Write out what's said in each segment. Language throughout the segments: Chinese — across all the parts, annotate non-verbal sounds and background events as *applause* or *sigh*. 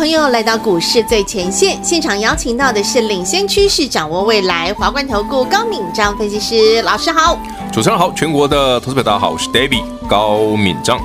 朋友来到《股市最前线》现场，邀请到的是领先趋势、掌握未来华冠投顾高敏章分析师老师好。主持人好，全国的投资者大家好，我是 David 高敏章。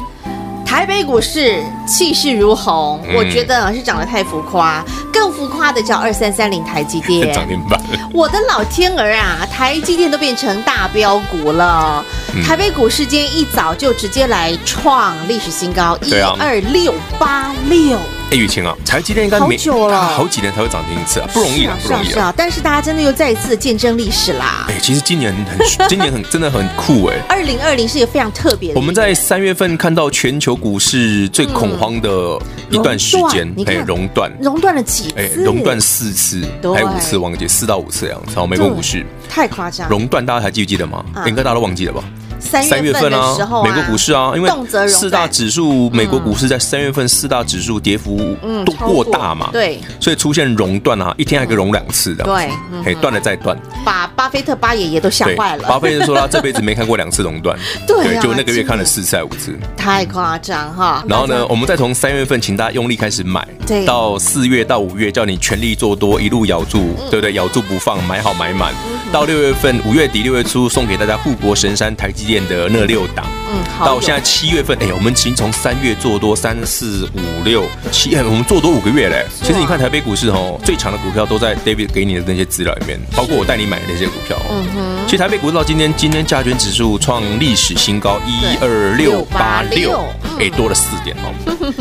台北股市气势如虹，嗯、我觉得是涨得太浮夸，更浮夸的叫二三三零台积电 *laughs* 涨停板。我的老天儿啊，台积电都变成大标股了。嗯、台北股市今天一早就直接来创历史新高，一二六八六。哎，雨晴啊，台积电应该没好久了，好几年才会涨停一次啊，不容易啊，不容易啊。但是大家真的又再一次见证历史啦。哎，其实今年很，今年很 *laughs* 真的很酷哎。二零二零是一个非常特别的。我们在三月份看到全球股市最恐慌的一段时间，哎，熔断，熔断了几次？哎，熔断四次，还有五次忘记，四到五次的样子。然后美国股市太夸张，熔断大家还记不记得吗？应该大家都忘记了吧？三月份啊，美国股市啊，因为四大指数，美国股市在三月份四大指数跌幅都过大嘛，对，所以出现熔断啊，一天还可以熔两次的，对，可以断了再断，把巴菲特巴爷爷都吓坏了。巴菲特说他 *laughs* 这辈子没看过两次熔断，对，就那个月看了四次还五次，太夸张哈。然后呢，我们再从三月份请大家用力开始买，到四月到五月叫你全力做多，一路咬住，对不对？咬住不放，买好买满。到六月份，五月底六月初送给大家护国神山台积电的那六档。嗯，好。到现在七月份，哎，我们已经从三月做多三四五六七，哎，我们做多五个月嘞。其实你看台北股市哦，最强的股票都在 David 给你的那些资料里面，包括我带你买的那些股票。嗯哼。其实台北股市到今天，今天加权指数创历史新高一二六八六，哎，多了四点哦。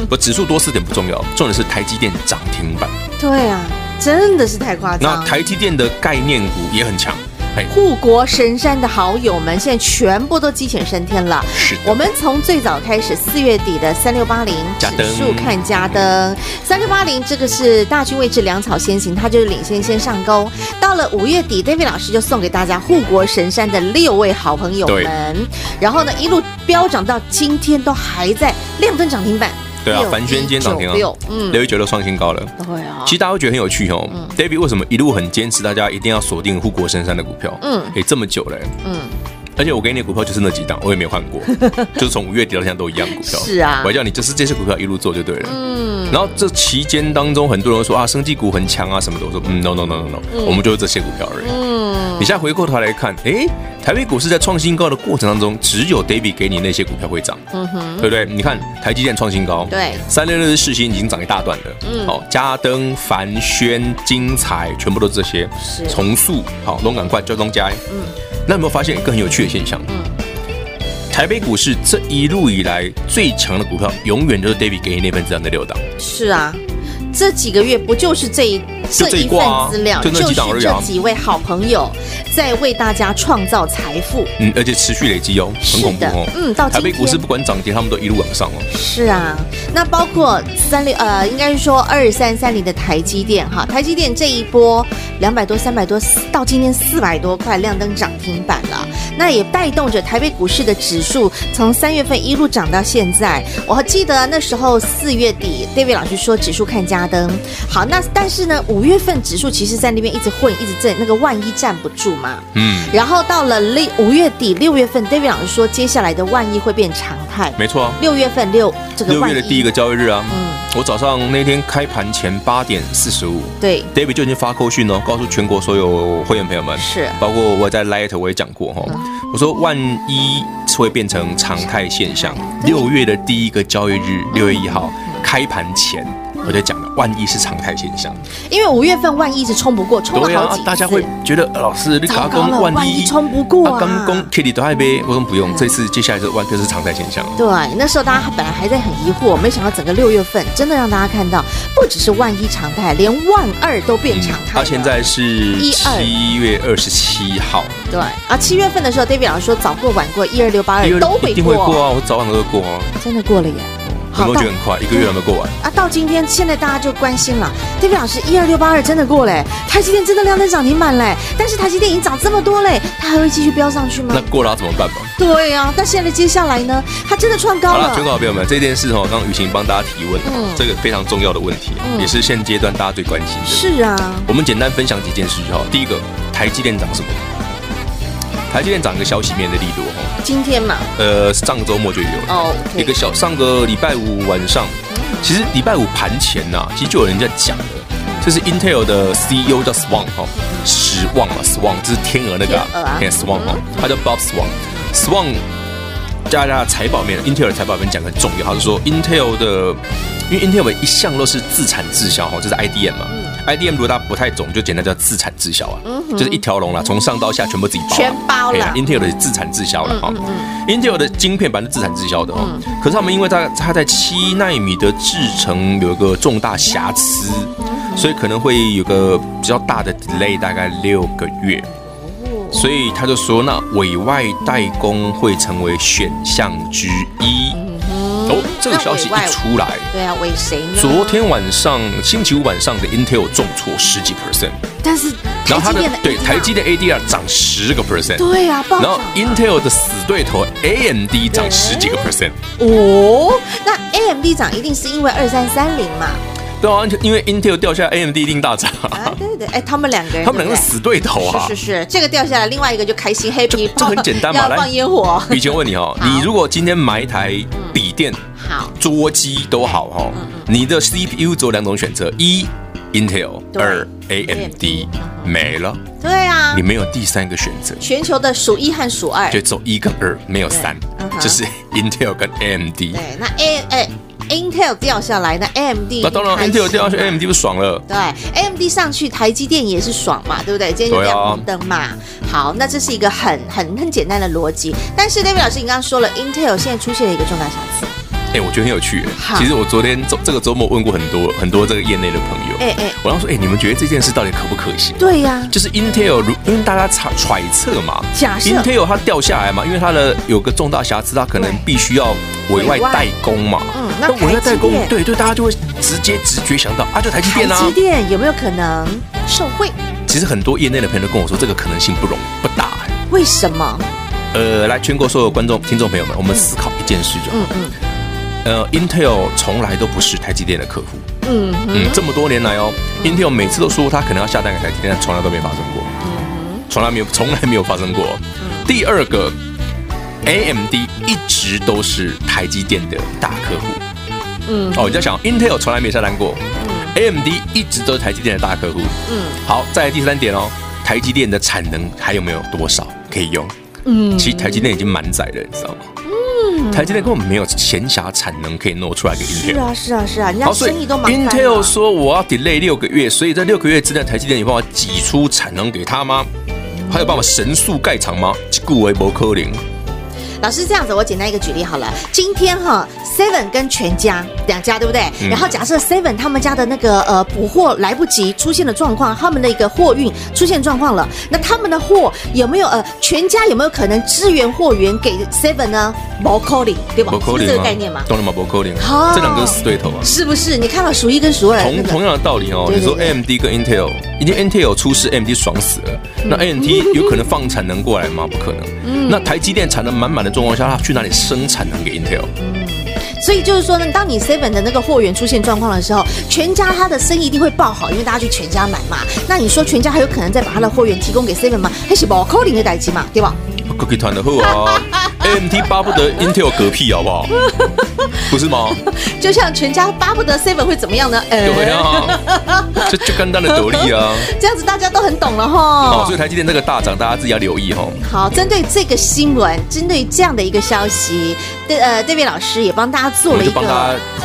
不，指数多四点不重要，重点是台积电涨停板。对啊，真的是太夸张。那台积电的概念股也很强。护国神山的好友们，现在全部都鸡犬升天了。是，我们从最早开始，四月底的三六八零指数看家灯，三六八零这个是大军位置，粮草先行，它就是领先先上钩。到了五月底，David 老师就送给大家护国神山的六位好朋友们，然后呢一路飙涨到今天都还在亮灯涨停板。对啊，凡轩今天涨停啊，嗯，六一九六创新高了。对啊，其实大家会觉得很有趣哦。David 为什么一路很坚持，大家一定要锁定护国神山的股票？嗯，哎，这么久了，嗯，而且我给你的股票就是那几档，我也没有换过，*laughs* 就是从五月底到现在都一样股票。是啊，我还叫你就是这些股票一路做就对了。嗯，然后这期间当中，很多人说啊，生技股很强啊什么的，我说嗯，no no no no no，我们就是这些股票而已。嗯，你现在回过头来看，哎。台北股市在创新高的过程当中，只有 David 给你那些股票会涨，嗯哼，对不对？你看台积电创新高，对，三六六的世芯已经涨一大段了，嗯，好，嘉登、凡轩、精彩，全部都是这些，是。重塑，好，龙港快、交通佳，嗯，那有没有发现一个很有趣的现象？嗯，台北股市这一路以来最强的股票，永远都是 David 给你那份资料的六档，是啊。这几个月不就是这一这一份资料，就就是这几位好朋友在为大家创造财富，嗯，而且持续累积哦，很恐怖哦，嗯，到台北股市不管涨跌，他们都一路往上哦。是啊，那包括三六呃，应该是说二三三零的台积电哈，台积电这一波两百多、三百多，到今天四百多块亮灯涨停板了，那也带动着台北股市的指数从三月份一路涨到现在。我还记得那时候四月底，David 老师说指数看家。灯好，那但是呢，五月份指数其实在那边一直混，一直震，那个万一站不住嘛。嗯，然后到了六五月底六月份，David 老师说，接下来的万一会变常态。没错，六月份六这个六月的第一个交易日啊，嗯，我早上那天开盘前八点四十五，对，David 就已经发扣讯哦，告诉全国所有会员朋友们，是，包括我在 Light 我也讲过哈，我说万一会变成常态现象，六月的第一个交易日，六月一号开盘前。我就讲了，万一是常态现象，因为五月份万一是冲不过，冲了好几次，大家会觉得老师你卡攻万一冲不过啊，刚攻 Kitty 都还没，我说不用，这次接下来是万就是常态现象。对，那时候大家本来还在很疑惑，没想到整个六月份真的让大家看到，不只是万一常态，连万二都变常态。他现在是七月二十七号，对啊，七月份的时候，David 老师说早过晚过一二六八二都会过，一定会过啊，我早晚都会过啊，真的过了耶。有没有觉得很快？一个月还没过完啊！到今天，现在大家就关心了，David 老师，一二六八二真的过嘞，台积电真的亮灯涨停板嘞，但是台积电已经涨这么多嘞，它还会继续飙上去吗？那过了要怎么办嘛？对呀、啊，但现在接下来呢，它真的创高了。好了，全国好朋友们，这件事哦，刚刚雨晴帮大家提问，嗯，这个非常重要的问题，嗯、也是现阶段大家最关心的。是啊，我们简单分享几件事哈。第一个，台积电涨什么？台积电涨一个消息面的力度哦。今天嘛，呃，上个周末就有哦，一个小上个礼拜五晚上，其实礼拜五盘前呐、啊，其实就有人在讲了，这是 Intel 的 CEO 叫 Swan 哈，史旺嘛，Swan 这是天鹅那个啊天，Swan 哈，他叫 Bob Swan，Swan 加加财报面，Intel 的财报面讲很重要，他是说 Intel 的，因为 Intel 一向都是自产自销哈，这是 IDM 嘛。IDM 如果大家不太懂，就简单叫自产自销啊，嗯、就是一条龙啦，从上到下全部自己包，全包了。Intel 的自产自销了哈、，Intel 的晶片版是自产自销的哦。嗯、可是他们因为它它在七纳米的制程有一个重大瑕疵，嗯、所以可能会有个比较大的 delay，大概六个月。哦、所以他就说，那委外代工会成为选项之一。哦，这个消息一出来，对啊，为谁呢？昨天晚上，星期五晚上的 Intel 重挫十几 percent，但是然后它的对台积的 ADR 涨十个 percent，对啊，然后 Intel 的死对头 AMD 涨十几个 percent，哦，那 AMD 涨一定是因为二三三零嘛？对啊，因为 Intel 掉下来，AMD 一定大涨。啊，对对对，哎，他们两个人，*laughs* 他们两个是死对头啊！是是是，这个掉下来，另外一个就开心 happy，这很简单嘛，来放烟火。以前问你哦，*laughs* 你如果今天买一台笔电、好桌机都好哈，你的 CPU 只有两种选择：一 Intel，二 AMD，没了。对啊，你没有第三个选择。全球的数一和数二，就走一跟二，没有三，就是 Intel 跟 AMD。对，那 A 哎。Intel 掉下来，那 AMD 那当然，Intel 掉下去，AMD 不爽了。对，AMD 上去，台积电也是爽嘛，对不对？今天就亮红灯嘛。好，那这是一个很很很简单的逻辑。但是 David 老师，你刚刚说了，Intel 现在出现了一个重大瑕疵。哎，我觉得很有趣。其实我昨天周这个周末问过很多很多这个业内的朋友。哎哎，我要说，哎，你们觉得这件事到底可不可行？对呀，就是 Intel 如因为大家揣揣测嘛，假设 Intel 它掉下来嘛，因为它的有个重大瑕疵，它可能必须要委外代工嘛。嗯，那委外代工，对对，大家就会直接直觉想到啊，就台积电啊。台积电有没有可能受惠？其实很多业内的朋友都跟我说，这个可能性不容不大。为什么？呃，来全国所有观众、听众朋友们，我们思考一件事就好。嗯嗯。呃，Intel 从来都不是台积电的客户。嗯嗯，这么多年来哦，Intel 每次都说他可能要下单给台积电，但从来都没发生过。嗯，从来没有，从来没有发生过。第二个，AMD 一直都是台积电的大客户。嗯，哦，你在想，Intel 从来没下单过。嗯，AMD 一直都是台积电的大客户。嗯，好，再来第三点哦，台积电的产能还有没有多少可以用？嗯，其实台积电已经满载了，你知道吗？台积电根本没有闲暇产能可以挪出来给 Intel。是啊，是啊，是啊，人家生意都忙。Intel 说我要 delay 六个月，所以在六个月之内，台积电有办法挤出产能给他吗？还有办法神速盖厂吗？固为不可能。老师这样子，我简单一个举例好了。今天哈，Seven 跟全家两家对不对？嗯、然后假设 Seven 他们家的那个呃补货来不及，出现了状况，他们的一个货运出现状况了，那他们的货有没有呃全家有没有可能支援货源给 Seven 呢？不可能对吧？是这个概念吗？懂了吗？不可能。好，这两个是死对头啊。是不是？你看到数一跟数二同同样的道理哦。你说 AMD 跟 Intel，已经 Intel 出事，AMD 爽死了。那 A N T 有可能放产能过来吗？不可能。嗯。那台积电产能满满的。状况下，他去哪里生产能给 Intel？嗯，所以就是说呢，当你 Seven 的那个货源出现状况的时候，全家他的生意一定会爆好，因为大家去全家买嘛。那你说全家还有可能再把他的货源提供给 Seven 吗？还是不可能的代机嘛，对吧？可以谈得好啊，AMT 巴不得 Intel 嗝屁好不好？不是吗？就像全家巴不得 Seven 会怎么样呢？*laughs* 对啊，这就简单的得力啊。*laughs* 这样子大家都很懂了哈。好，所以台积电这个大涨，大家自己要留意哈。好，针对这个新闻，针对这样的一个消息，对呃，这位老师也帮大家做了一个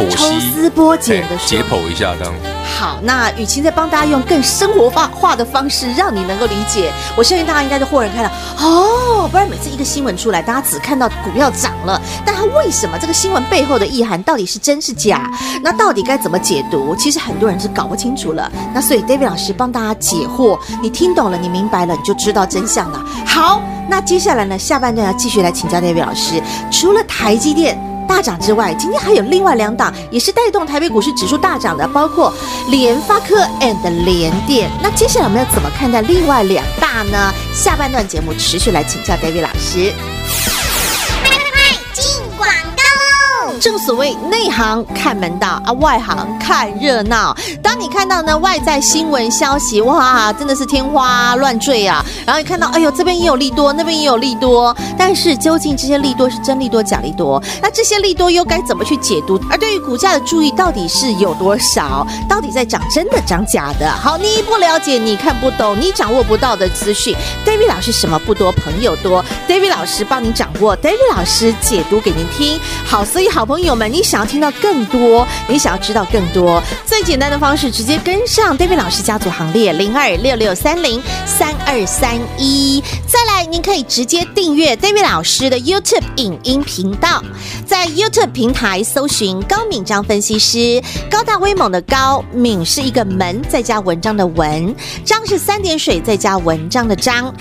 抽丝剥茧的解剖一下这样。好，那雨晴在帮大家用更生活化化的方式，让你能够理解。我相信大家应该都豁然开朗哦。不然每次一个新闻出来，大家只看到股票涨了，但它为什么这个新闻背后的意涵到底是真是假？那到底该怎么解读？其实很多人是搞不清楚了。那所以 David 老师帮大家解惑，你听懂了，你明白了，你就知道真相了。好，那接下来呢，下半段要继续来请教 David 老师，除了台积电。大涨之外，今天还有另外两档也是带动台北股市指数大涨的，包括联发科 and 联电。那接下来我们要怎么看待另外两大呢？下半段节目持续来请教 David 老师。所谓内行看门道啊，外行看热闹。当你看到呢外在新闻消息，哇，真的是天花乱坠啊！然后你看到，哎呦，这边也有利多，那边也有利多，但是究竟这些利多是真利多假利多？那这些利多又该怎么去解读？而对于股价的注意到底是有多少？到底在涨真的涨假的？好，你不了解，你看不懂，你掌握不到的资讯，David 老师什么不多，朋友多，David 老师帮你掌握，David 老师解读给您听。好，所以好。朋友们，你想要听到更多，你想要知道更多，最简单的方式，直接跟上 David 老师家族行列，零二六六三零三二三一。再来，您可以直接订阅 David 老师的 YouTube 影音频道，在 YouTube 平台搜寻高敏章分析师，高大威猛的高，敏是一个门再加文章的文，章是三点水再加文章的章，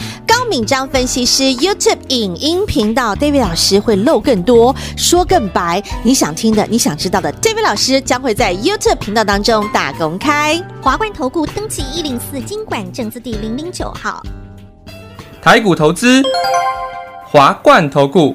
敏章分析师 YouTube 影音频道，David 老师会露更多，说更白。你想听的，你想知道的，David 老师将会在 YouTube 频道当中大公开。华冠投顾登记一零四经管证字第零零九号。台股投资，华冠投顾。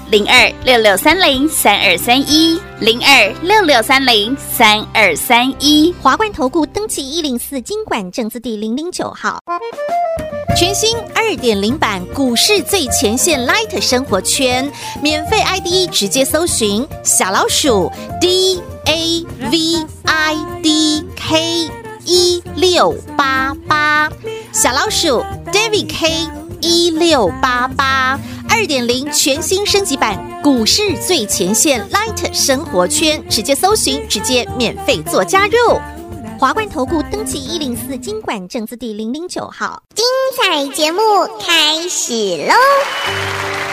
零二六六三零三二三一，零二六六三零三二三一，华冠投顾登记一零四金管证字第零零九号，全新二点零版股市最前线 Light 生活圈，免费 ID 直接搜寻小老鼠 D A V I D K 一六八八，小老鼠 David K 一六八八。二点零全新升级版股市最前线 Light 生活圈，直接搜寻，直接免费做加入。华冠投顾登记一零四经管证字第零零九号，精彩节目开始喽！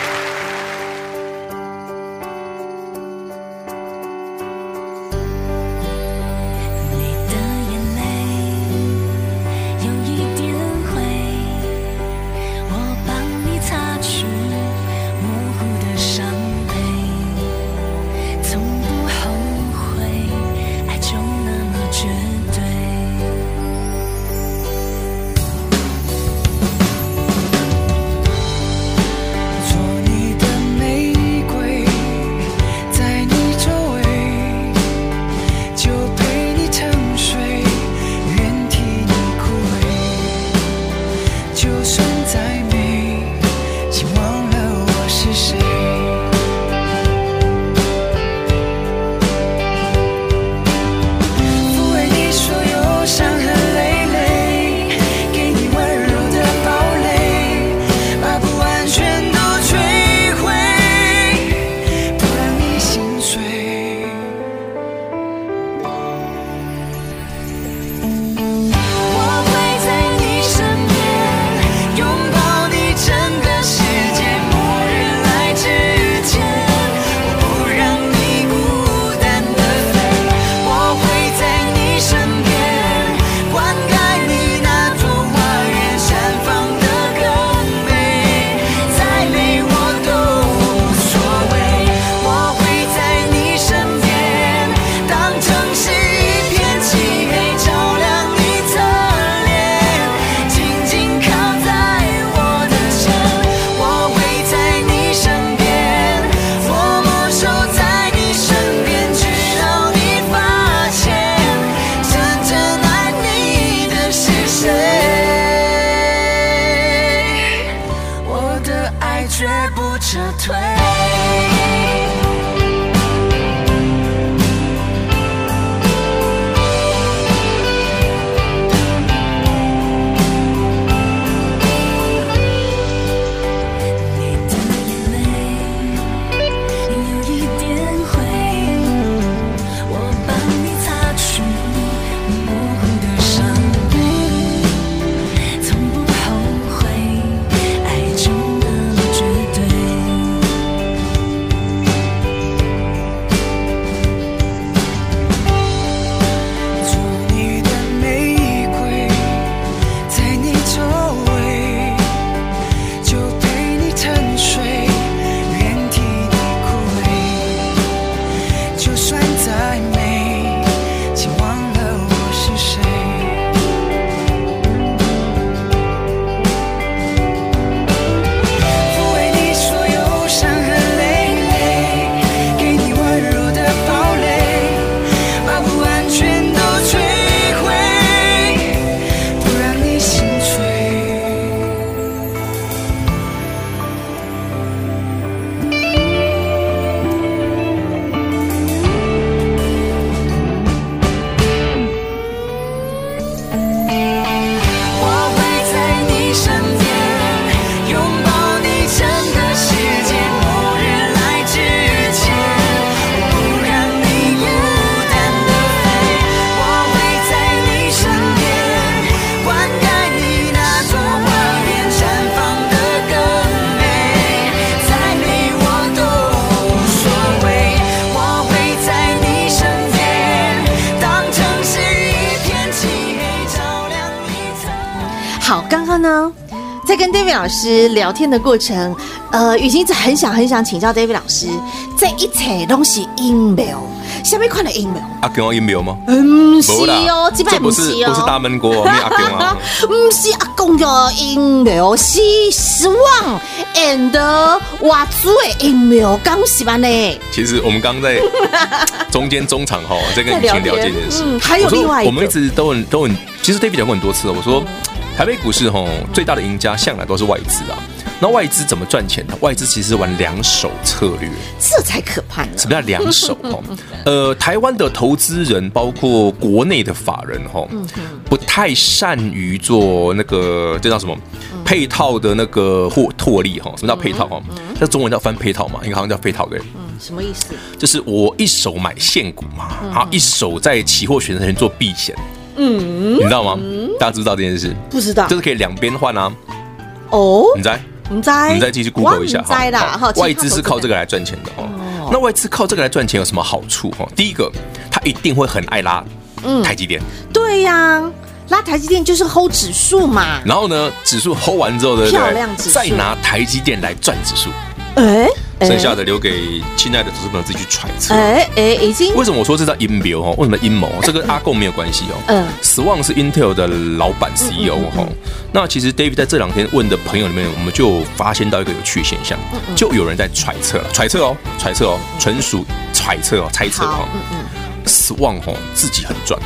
师聊天的过程，呃，雨晴一直很想很想请教 David 老师，这一切东西 email，下面看的 email，阿公 email 吗？嗯，是哦，基本这不是不是大闷锅，阿公啊，不是阿公的 email，是失望 and 哇猪的 email，刚喜欢呢。其实我们刚刚在中间中场哈，*laughs* 在跟雨晴聊这件事，嗯，还有另外一个，我们一直都很都很，其实 David 讲过很多次了，我说。台北股市吼，最大的赢家向来都是外资啊。那外资怎么赚钱呢？外资其实玩两手策略，这才可怕呢。什么叫两手？哦，*laughs* 呃，台湾的投资人，包括国内的法人，吼，不太善于做那个，这叫什么？配套的那个获获利，哈。什么叫配套？哈，那中文叫翻配套嘛，应该好像叫配套对。嗯，什么意思？就是我一手买现股嘛，然后一手在期货选择权做避险。嗯，你知道吗？大家知不知道这件事？不知道，就是可以两边换啊。哦，你在？你在？你再继续 Google 一下哈。好，外资是靠这个来赚钱的哦。那外资靠这个来赚钱有什么好处哈？第一个，他一定会很爱拉台积电。对呀，拉台积电就是 hold 指数嘛。然后呢，指数 hold 完之后，对不对？漂亮指数。再拿台积电来赚指数。哎。剩下的留给亲爱的投资朋友自己去揣测。哎哎，已经为什么我说这叫阴谋哈？为什么阴谋？这跟阿贡没有关系哦。嗯，Swang 是 Intel 的老板 CEO 哈。那其实 David 在这两天问的朋友里面，我们就发现到一个有趣现象，就有人在揣测了，揣测哦，揣测哦，纯属揣测哦，猜测哦。嗯嗯，Swang 哈自己很赚。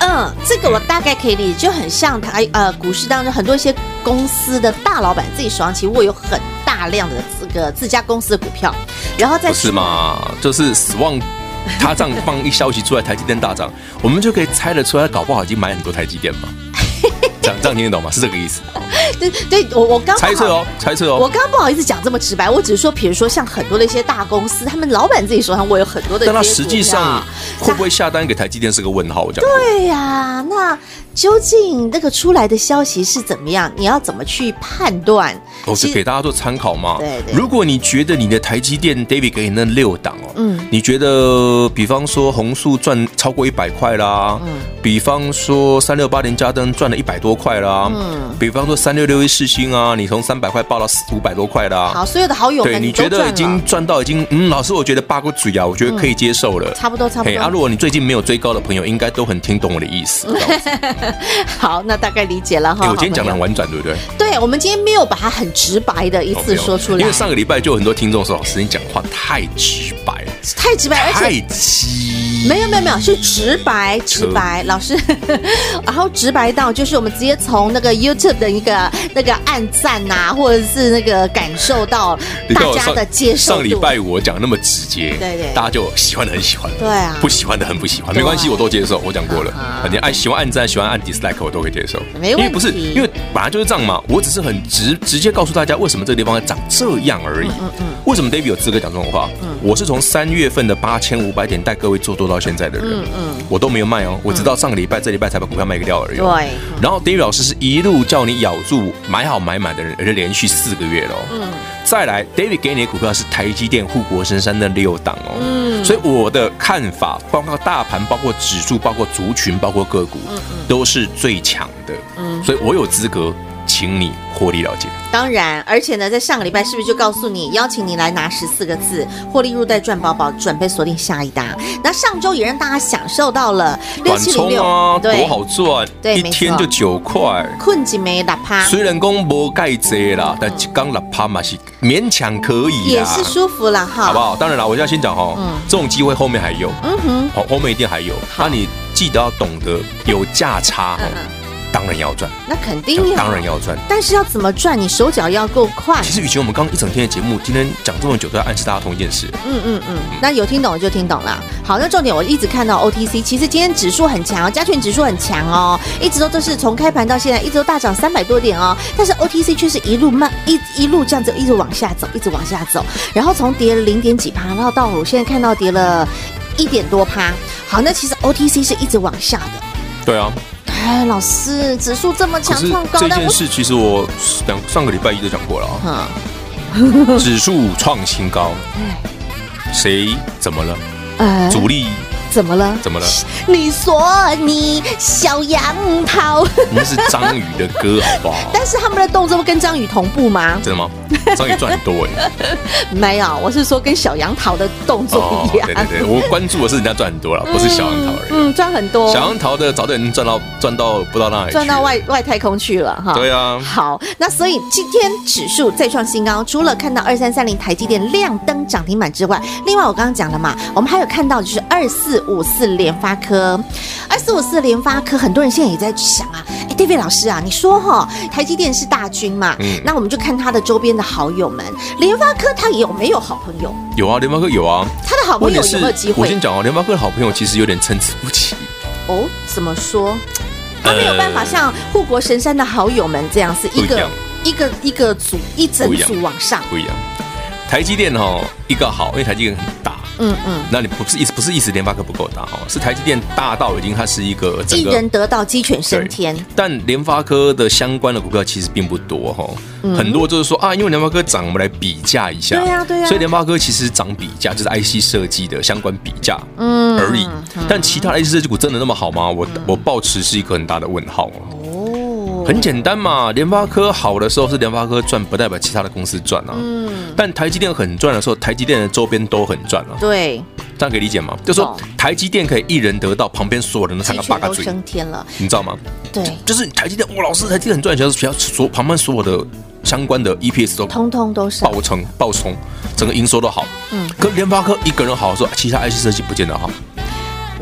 嗯，这个我大概可以理解，就很像台呃股市当中很多一些公司的大老板自己手上其实握有很大量的这个自家公司的股票，然后再不是嘛？就是死望他这样放一消息出来，台积电大涨，*laughs* 我们就可以猜得出来，搞不好已经买很多台积电嘛。这样这样听得懂吗？是这个意思。对对，我我刚猜测哦，猜测哦。我刚刚不好意思讲这么直白，我只是说，比如说像很多的一些大公司，他们老板自己手上握有很多的，但他实际上会不会下单给台积电是个问号。我讲对呀、啊，那究竟那个出来的消息是怎么样？你要怎么去判断？我是给大家做参考嘛。对对。如果你觉得你的台积电 David 给你那六档哦，嗯，你觉得比方说红树赚超过一百块啦，嗯，比方说三六八零加登赚了一百多块啦，嗯，比方说三六六一四星啊，你从三百块报到四五百多块啦。好，所有的好友们，对，你觉得已经赚到已经嗯，老师我觉得八个嘴啊，我觉得可以接受了，差不多差不多。啊，如果你最近没有追高的朋友，应该都很听懂我的意思。*laughs* 好，那大概理解了哈。我今天讲的很婉转，对不对？对，我们今天没有把它很直白的一次说出来。因为上个礼拜就有很多听众说，老师你讲话太直白，太直白，而且太急。没有没有没有，是直白直白，老师，*laughs* 然后直白到就是我们直接从那个 YouTube 的一个那个暗赞呐，或者是那个感受到大家的接受。上礼拜我讲那么直接，对对，大家就喜欢的很喜欢，对啊，不喜欢的很不喜欢，没关系，我都接受，我讲过了，你爱喜欢暗赞，喜欢按 dislike，我都可以接受，没问题。因为不是，因为本来就是这样嘛，我只是很直直接告诉大家为什么这个地方会长这样而已。嗯嗯。为什么 David 有资格讲这种话？嗯，我是从三月份的八千五百点带各位做多到现在的人，嗯嗯，我都没有卖哦，我直到上个礼拜这礼拜才把股票卖个掉而已。对。然后 David 老师是一路叫你咬住买好买满的人，而且连续四个月喽。嗯。再来，David 给你的股票是台积电护国神山的六档哦。嗯。所以我的看法，包括大盘，包括指数，包括族群，包括个股，都是最强的。嗯。所以我有资格。请你获利了结。当然，而且呢，在上个礼拜是不是就告诉你，邀请你来拿十四个字，获利入袋赚饱饱，准备锁定下一档。那上周也让大家享受到了六七零六。啊，多好赚，对，一天就九块，困几枚打趴？虽然讲无盖济啦，但一刚打趴嘛是勉强可以，也是舒服了哈，好不好？当然了，我现在先讲哈，嗯。这种机会后面还有，嗯哼，好，后面一定还有，那你记得要懂得有价差当然要赚，那肯定要，当然要赚。但是要怎么赚？你手脚要够快。其实，以前我们刚刚一整天的节目，今天讲这么久，都要暗示大家同一件事。嗯嗯嗯。那有听懂就听懂了。好，那重点我一直看到 OTC，其实今天指数很强，加权指数很强哦，一直都都是从开盘到现在，一直都大涨三百多点哦。但是 OTC 却是一路慢一一路这样子，一直往下走，一直往下走，然后从跌了零点几趴，然后到我现在看到跌了一点多趴。好，那其实 OTC 是一直往下的。对啊。哎，老师，指数这么强创高，这件事其实我两上个礼拜一就讲过了啊。指数创新高，谁怎么了？主力怎么了？怎么了？你说你小杨桃，那是张宇的歌，好不好？但是他们的动作跟张宇同步吗？真的吗？张宇赚很多哎。*laughs* 没有，我是说跟小杨桃的动作一样。对对对，我关注的是人家赚很多了，不是小杨桃而已。嗯，赚很多。小杨桃的早点赚到赚到不知道哪里，赚到外外太空去了哈。对啊。好，那所以今天指数再创新高，除了看到二三三零台积电亮灯涨停板之外，另外我刚刚讲了嘛，我们还有看到就是二四五四联发科，二四五四联发科，很多人现在也在想啊，哎，David 老师啊，你说哈，台积电是大军嘛，嗯，那我们就看他的周边的好友们，联发科他有没有好朋友？有啊，联发科有啊，他的好朋友有没有机会？我先讲哦，联发科的好朋友其实有点参差不齐。哦，怎么说？他没有办法像护国神山的好友们这样是一个一个一个组一整组往上，不一样。台积电哦一个好，因为台积电很大。嗯嗯，那你不是意思不是意思联发科不够大哈，是台积电大到已经它是一个一人得道鸡犬升天。但联发科的相关的股票其实并不多哈，很多就是说啊，因为联发科涨，我们来比价一下。对呀对呀。所以联发科其实涨比价就是 IC 设计的相关比价嗯而已。但其他 IC 设计股真的那么好吗？我我抱持是一个很大的问号哦。很简单嘛，联发科好的时候是联发科赚，不代表其他的公司赚啊。嗯。但台积电很赚的时候，台积电的周边都很赚啊。对，这样可以理解吗？就是说台积电可以一人得到，旁边所有人都三个八个嘴，升天了，你知道吗？对，就是台积电，哇，老师，台积电很赚钱，其他所旁边所有的相关的 EPS 都通通都是爆冲爆冲，整个营收都好。嗯，可联发科一个人好的时候，其他 IC 设计不见得好。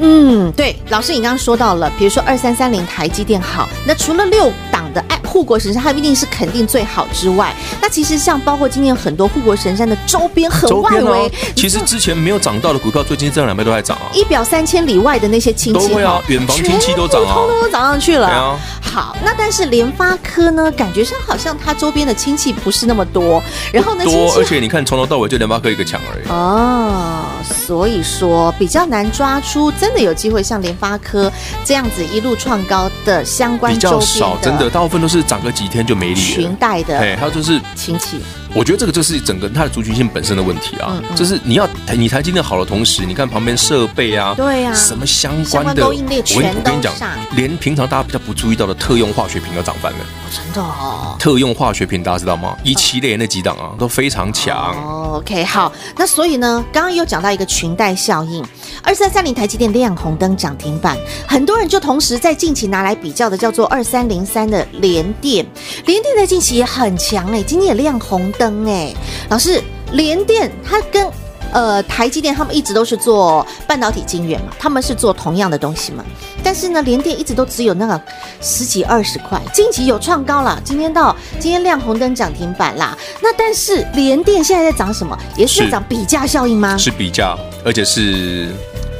嗯，对，老师，你刚刚说到了，比如说二三三零台积电好，那除了六大档的爱护国神山，它一定是肯定最好之外，那其实像包括今天很多护国神山的周边很外围，哦、其实之前没有涨到的股票，最近这两倍都在涨啊，一表三千里外的那些亲戚都会啊，远房亲戚都涨啊，通通都涨上去了。啊、好，那但是联发科呢，感觉上好像它周边的亲戚不是那么多，然后呢，多，而且你看从头到尾就联发科一个强而已。哦，所以说比较难抓出真。的有机会像联发科这样子一路创高的相关周边的比较少，真的大部分都是涨个几天就没力了。裙带的，对，还有就是亲戚。我觉得这个就是整个它的族群性本身的问题啊，就是你要你台积电好的同时，你看旁边设备啊，对呀，什么相关的，我跟你讲，连平常大家比较不注意到的特用化学品都涨翻了。真的哦，特用化学品大家知道吗？一七类那几档啊都非常强。哦，OK，好，那所以呢，刚刚又讲到一个裙带效应，二三三零台积电亮红灯涨停板，很多人就同时在近期拿来比较的叫做二三零三的联电，联电在近期也很强哎，今天也亮红灯。灯哎，老师，联电它跟呃台积电他们一直都是做半导体晶圆嘛，他们是做同样的东西嘛。但是呢，联电一直都只有那个十几二十块，近期有创高了，今天到今天亮红灯涨停板啦。那但是联电现在在涨什么？也是在涨比价效应吗？是，是比价，而且是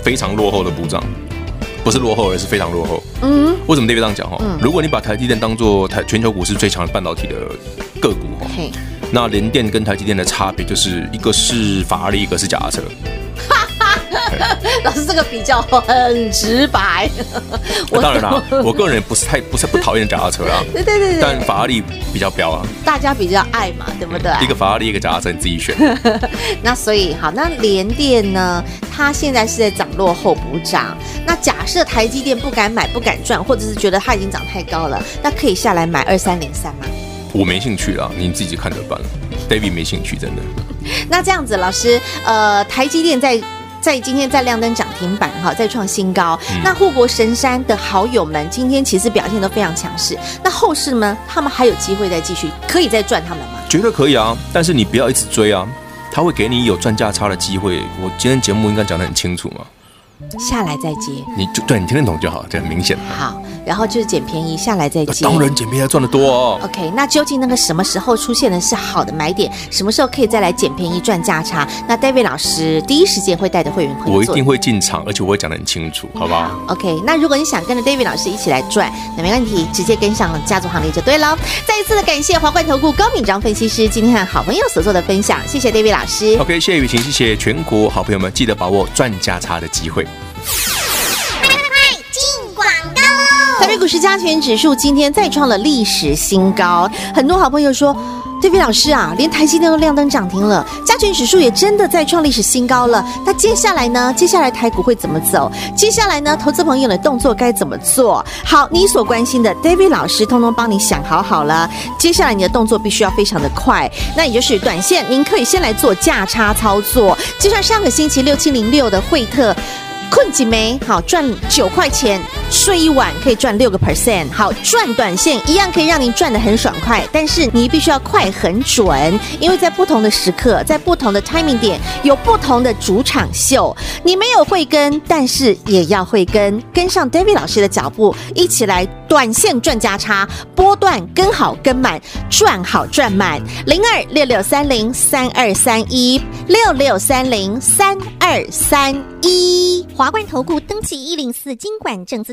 非常落后的补涨，不是落后，而是非常落后。嗯，为什么 David 这样讲哈？嗯，如果你把台积电当做台全球股市最强的半导体的个股哈。嘿那联电跟台积电的差别就是一个是法拉利，一个是脚踏车。*laughs* 老师这个比较很直白。我 *laughs* 当然啦，我个人不是太不是不讨厌脚踏车啦。*laughs* 对对对，但法拉利比较彪啊。大家比较爱嘛，对不对？一个法拉利，一个脚踏车，你自己选。那所以好，那联电呢？它现在是在涨落后补涨。那假设台积电不敢买、不敢赚，或者是觉得它已经涨太高了，那可以下来买二三零三吗？我没兴趣啊，你自己看着办。David 没兴趣，真的。那这样子，老师，呃，台积电在在今天在亮灯涨停板哈，再创新高。嗯、那护国神山的好友们今天其实表现都非常强势。那后市呢？他们还有机会再继续，可以再赚他们吗？绝对可以啊，但是你不要一直追啊，他会给你有赚价差的机会。我今天节目应该讲得很清楚嘛。下来再接，你就对你听得懂就好，这很明显。好，然后就是捡便宜下来再接，当然捡便宜还赚得多哦。OK，那究竟那个什么时候出现的是好的买点？什么时候可以再来捡便宜赚价差？那 David 老师第一时间会带着会员朋友，我一定会进场，而且我会讲得很清楚，好不好，好？OK，那如果你想跟着 David 老师一起来赚，那没问题，直接跟上家族行列就对了。再一次的感谢华冠投顾高敏章分析师今天和好朋友所做的分享，谢谢 David 老师。OK，谢谢雨晴，谢谢全国好朋友们，记得把握赚价差的机会。台北股市加权指数今天再创了历史新高，很多好朋友说 David 老师啊，连台积电都亮灯涨停了，加权指数也真的再创历史新高了。那接下来呢？接下来台股会怎么走？接下来呢？投资朋友的动作该怎么做？好，你所关心的 David 老师通通帮你想好好了。接下来你的动作必须要非常的快，那也就是短线，您可以先来做价差操作，就像上个星期六七零六的惠特。困几枚好赚九块钱，睡一晚可以赚六个 percent。好赚短线一样可以让您赚得很爽快，但是你必须要快很准，因为在不同的时刻，在不同的 timing 点有不同的主场秀。你没有慧根，但是也要慧根，跟上 David 老师的脚步，一起来短线赚价差，波段跟好跟满，赚好赚满。零二六六三零三二三一六六三零三二三一。华冠投顾登记一零四金管证字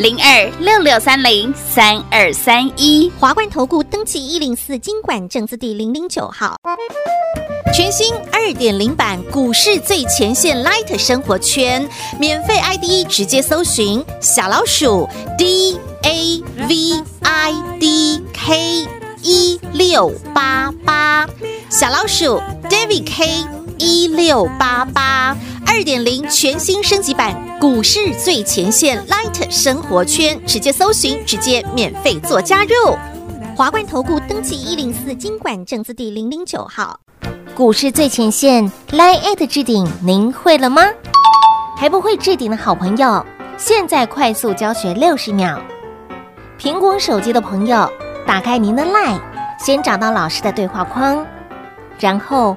零二六六三零三二三一，华冠投顾登记一零四经管证字第零零九号，全新二点零版股市最前线 Light 生活圈，免费 ID 直接搜寻小老鼠 D A V I D K 一六八八，小老鼠 David K 一六八八。二点零全新升级版股市最前线 Light 生活圈，直接搜寻，直接免费做加入。华冠投顾登记一零四经管证字第零零九号。股市最前线 Light 置顶，您会了吗？还不会置顶的好朋友，现在快速教学六十秒。苹果手机的朋友，打开您的 Light，先找到老师的对话框，然后